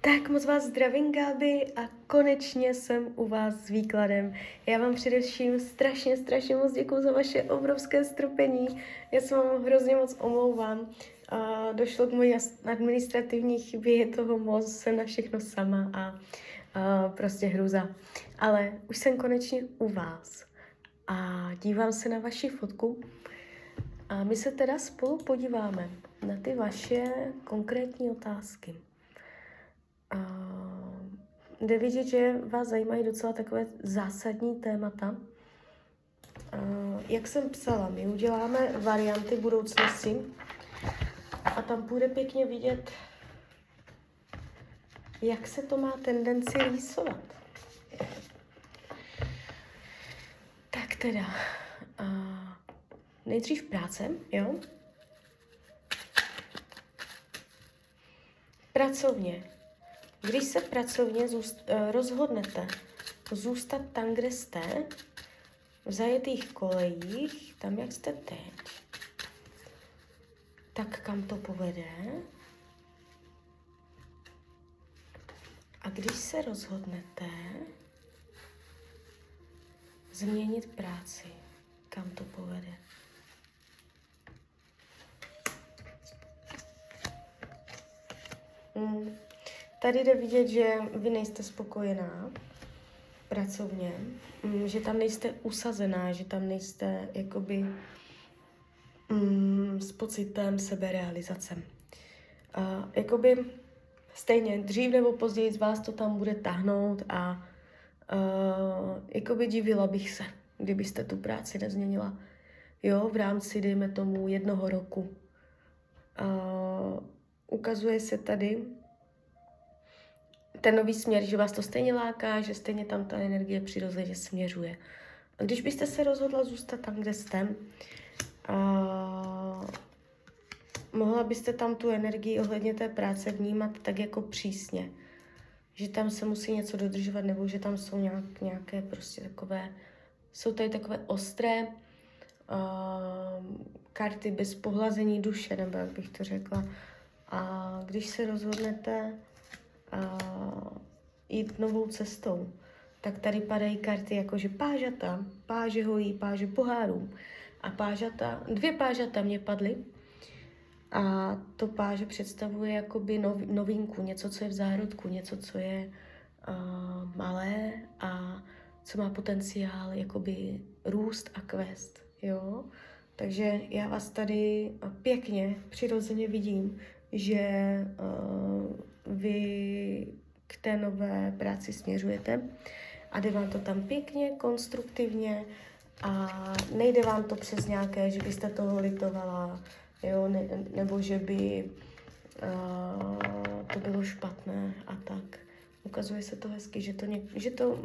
Tak moc vás zdravím, Gáby, a konečně jsem u vás s výkladem. Já vám především strašně, strašně moc děkuji za vaše obrovské strpení. Já se vám hrozně moc omlouvám. A došlo k mojí administrativní chybě, je toho moc, jsem na všechno sama a, a prostě hruza. Ale už jsem konečně u vás a dívám se na vaši fotku a my se teda spolu podíváme na ty vaše konkrétní otázky. Uh, jde vidět, že vás zajímají docela takové zásadní témata. Uh, jak jsem psala, my uděláme varianty budoucnosti a tam bude pěkně vidět, jak se to má tendenci rýsovat. Tak teda, uh, nejdřív práce, jo? Pracovně když se pracovně zůst, eh, rozhodnete zůstat tam, kde jste, v zajetých kolejích, tam, jak jste teď, tak kam to povede? A když se rozhodnete změnit práci, kam to povede? Hmm. Tady jde vidět, že vy nejste spokojená pracovně, mm, že tam nejste usazená, že tam nejste jakoby mm, s pocitem seberealizace. A jakoby stejně dřív nebo později z vás to tam bude tahnout a uh, jakoby divila bych se, kdybyste tu práci nezměnila. Jo, v rámci, dejme tomu, jednoho roku. Uh, ukazuje se tady, ten nový směr, že vás to stejně láká, že stejně tam ta energie přirozeně směřuje. A když byste se rozhodla zůstat tam, kde jste, a mohla byste tam tu energii ohledně té práce vnímat tak jako přísně. Že tam se musí něco dodržovat, nebo že tam jsou nějak, nějaké prostě takové, jsou tady takové ostré uh, karty bez pohlazení duše, nebo jak bych to řekla. A když se rozhodnete uh, jít novou cestou, tak tady padají karty jako, že pážata, páže hojí, páže pohárů. A pážata, dvě pážata mě padly a to páže představuje jakoby nov, novinku, něco, co je v zárodku, něco, co je uh, malé a co má potenciál jakoby růst a kvést, jo. Takže já vás tady pěkně, přirozeně vidím, že uh, vy k té nové práci směřujete a jde vám to tam pěkně, konstruktivně a nejde vám to přes nějaké, že byste toho litovala, jo, ne, nebo že by uh, to bylo špatné a tak. Ukazuje se to hezky, že to, ně, že to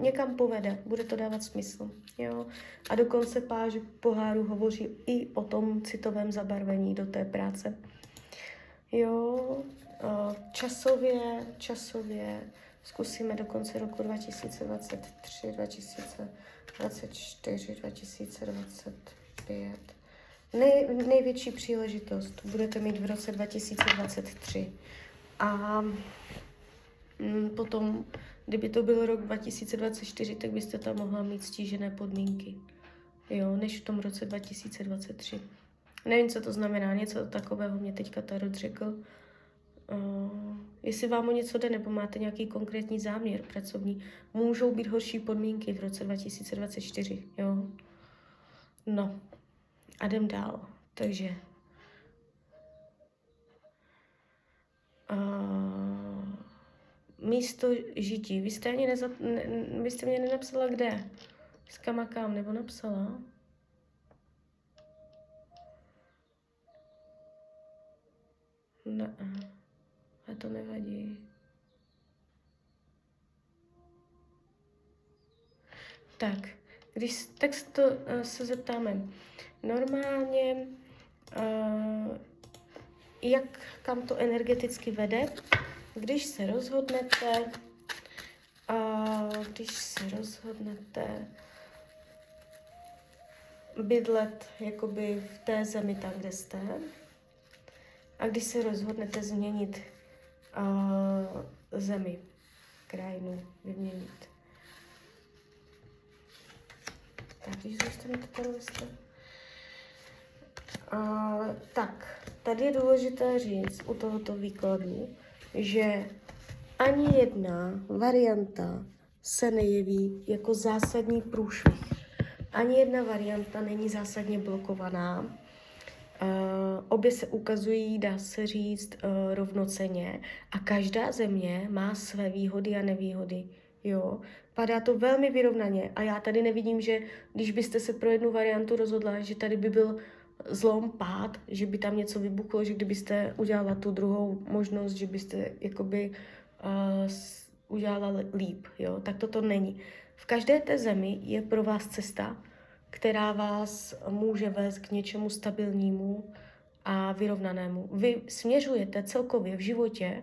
někam povede, bude to dávat smysl. Jo? A dokonce páž poháru hovoří i o tom citovém zabarvení do té práce. Jo, časově, časově zkusíme do konce roku 2023, 2024, 2025. Nej, největší příležitost budete mít v roce 2023. A mm, potom, kdyby to byl rok 2024, tak byste tam mohla mít stížené podmínky, jo, než v tom roce 2023. Nevím, co to znamená, něco takového mě teďka Tarot řekl. Uh, jestli vám o něco jde nebo máte nějaký konkrétní záměr pracovní, můžou být horší podmínky v roce 2024, jo. No, a jdem dál. Takže uh, místo žití. Vy jste, ani nezap, ne, vy jste mě nenapsala kde? S kam nebo napsala? Ne, a to nevadí. Tak, když tak to uh, se zeptáme. Normálně, uh, jak kam to energeticky vede, když se rozhodnete, uh, když se rozhodnete bydlet jakoby v té zemi tam, kde jste, a když se rozhodnete změnit uh, zemi, krajinu vyměnit. Tak, když zůstanete tady Uh, tak, tady je důležité říct u tohoto výkladu, že ani jedna varianta se nejeví jako zásadní průšvih. Ani jedna varianta není zásadně blokovaná. Uh, obě se ukazují, dá se říct, uh, rovnoceně a každá země má své výhody a nevýhody. Jo, padá to velmi vyrovnaně a já tady nevidím, že když byste se pro jednu variantu rozhodla, že tady by byl zlom, pád, že by tam něco vybuchlo, že kdybyste udělala tu druhou možnost, že byste jakoby uh, udělala líp, jo, tak toto není. V každé té zemi je pro vás cesta, která vás může vést k něčemu stabilnímu a vyrovnanému. Vy směřujete celkově v životě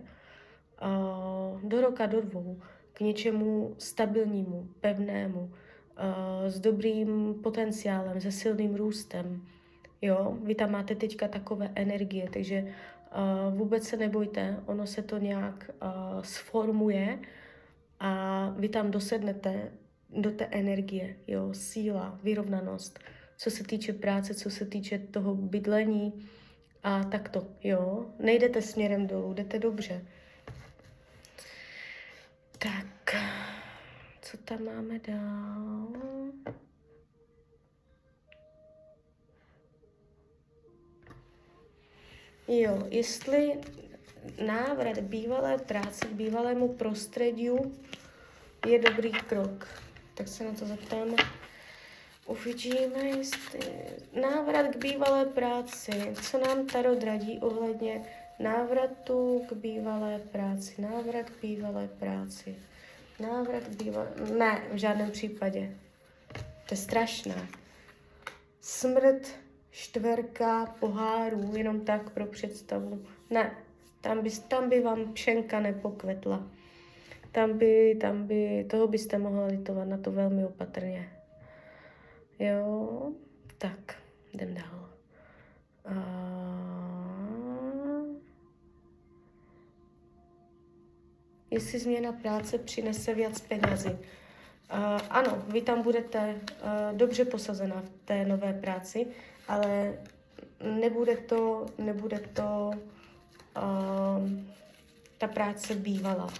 do roka, do dvou k něčemu stabilnímu, pevnému, s dobrým potenciálem, se silným růstem. Jo, vy tam máte teďka takové energie, takže uh, vůbec se nebojte, ono se to nějak uh, sformuje a vy tam dosednete do té energie, jo, síla, vyrovnanost, co se týče práce, co se týče toho bydlení a takto, jo. Nejdete směrem dolů, jdete dobře. Tak, co tam máme dál? Jo, jestli návrat bývalé práce k bývalému prostředí je dobrý krok, tak se na to zeptáme. Uvidíme, jestli návrat k bývalé práci. Co nám Tarot radí ohledně návratu k bývalé práci? Návrat k bývalé práci. Návrat k bývalé... Ne, v žádném případě. To je strašné. Smrt štverka pohárů, jenom tak pro představu. Ne, tam by, tam by vám pšenka nepokvetla. Tam by, tam by, toho byste mohla litovat na to velmi opatrně. Jo, tak, jdem dál. A... Jestli změna práce přinese víc penězí. Uh, ano, vy tam budete uh, dobře posazena v té nové práci, ale nebude to, nebude to uh, ta práce bývala.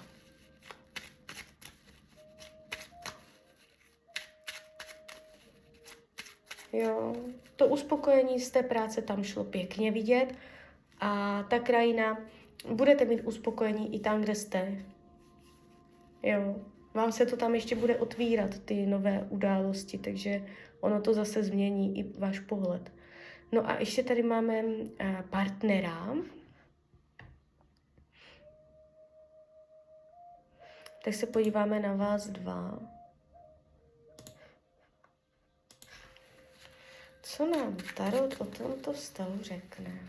Jo, to uspokojení z té práce tam šlo pěkně vidět a ta krajina, budete mít uspokojení i tam, kde jste. Jo, vám se to tam ještě bude otvírat, ty nové události, takže ono to zase změní i váš pohled. No a ještě tady máme eh, partnera. Tak se podíváme na vás dva. Co nám Tarot o tomto vztahu řekne?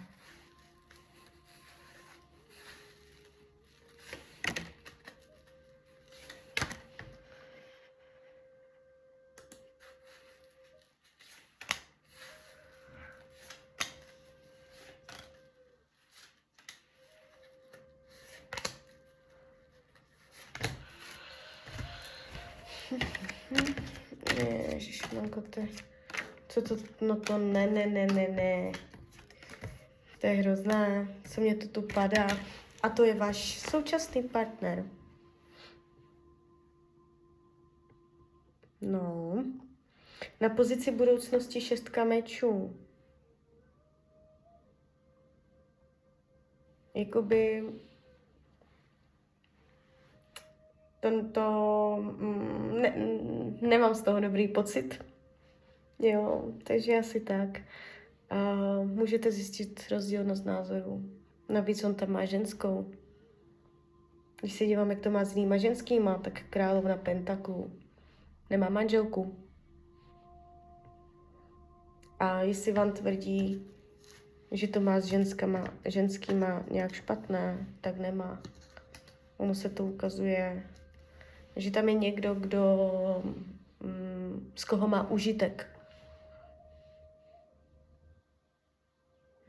Ježišmanko, to je... Co to, no to ne, ne, ne, ne, ne. To je hrozné, co mě to tu padá. A to je váš současný partner. No. Na pozici budoucnosti šestka mečů. Jakoby to, to mm, ne, nemám z toho dobrý pocit. Jo, takže asi tak. A můžete zjistit rozdílnost názorů. Navíc on tam má ženskou. Když se dívám, jak to má s jinýma ženskýma, tak královna pentaklů. Nemá manželku. A jestli vám tvrdí, že to má s ženskama, ženskýma nějak špatné, tak nemá. Ono se to ukazuje, že tam je někdo, kdo, mm, z koho má užitek.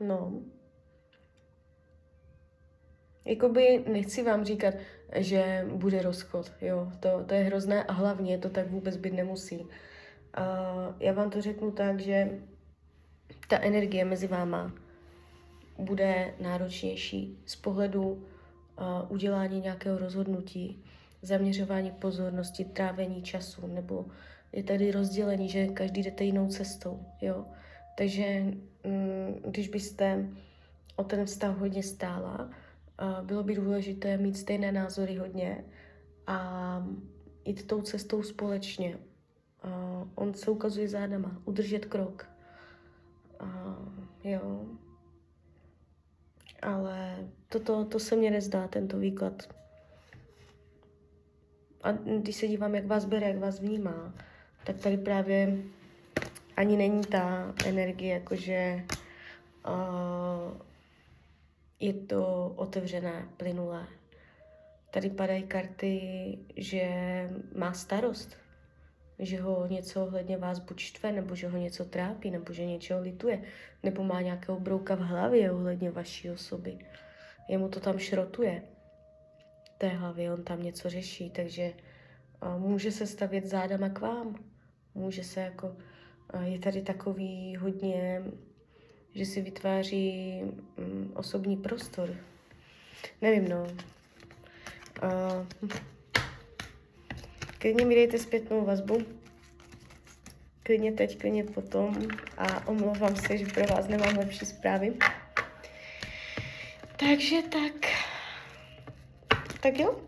No. Jakoby nechci vám říkat, že bude rozchod, jo, to, to je hrozné a hlavně to tak vůbec být nemusí. A já vám to řeknu tak, že ta energie mezi váma bude náročnější z pohledu uh, udělání nějakého rozhodnutí, zaměřování pozornosti, trávení času, nebo je tady rozdělení, že každý jdete jinou cestou, jo. Takže mm, když byste o ten vztah hodně stála, bylo by důležité mít stejné názory hodně a jít tou cestou společně. On se ukazuje zádama, udržet krok. Jo. Ale toto, to se mně nezdá, tento výklad. A když se dívám, jak vás bere, jak vás vnímá, tak tady právě ani není ta energie, jakože uh, je to otevřené, plynulé. Tady padají karty, že má starost, že ho něco ohledně vás buď štve, nebo že ho něco trápí, nebo že něčeho lituje, nebo má nějakého brouka v hlavě ohledně vaší osoby. Jemu to tam šrotuje té hlavě, on tam něco řeší, takže uh, může se stavět zádama k vám. Může se jako, je tady takový hodně, že si vytváří um, osobní prostor. Nevím, no. Uh, klidně mi dejte zpětnou vazbu. Klidně teď, klidně potom. A omlouvám se, že pro vás nemám lepší zprávy. Takže tak. Tak jo.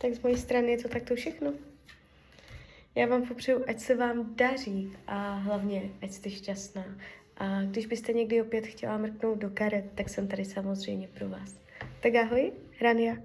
Tak z mojej strany je to takto všechno. Já vám popřeju, ať se vám daří a hlavně, ať jste šťastná. A když byste někdy opět chtěla mrknout do karet, tak jsem tady samozřejmě pro vás. Tak ahoj, Rania.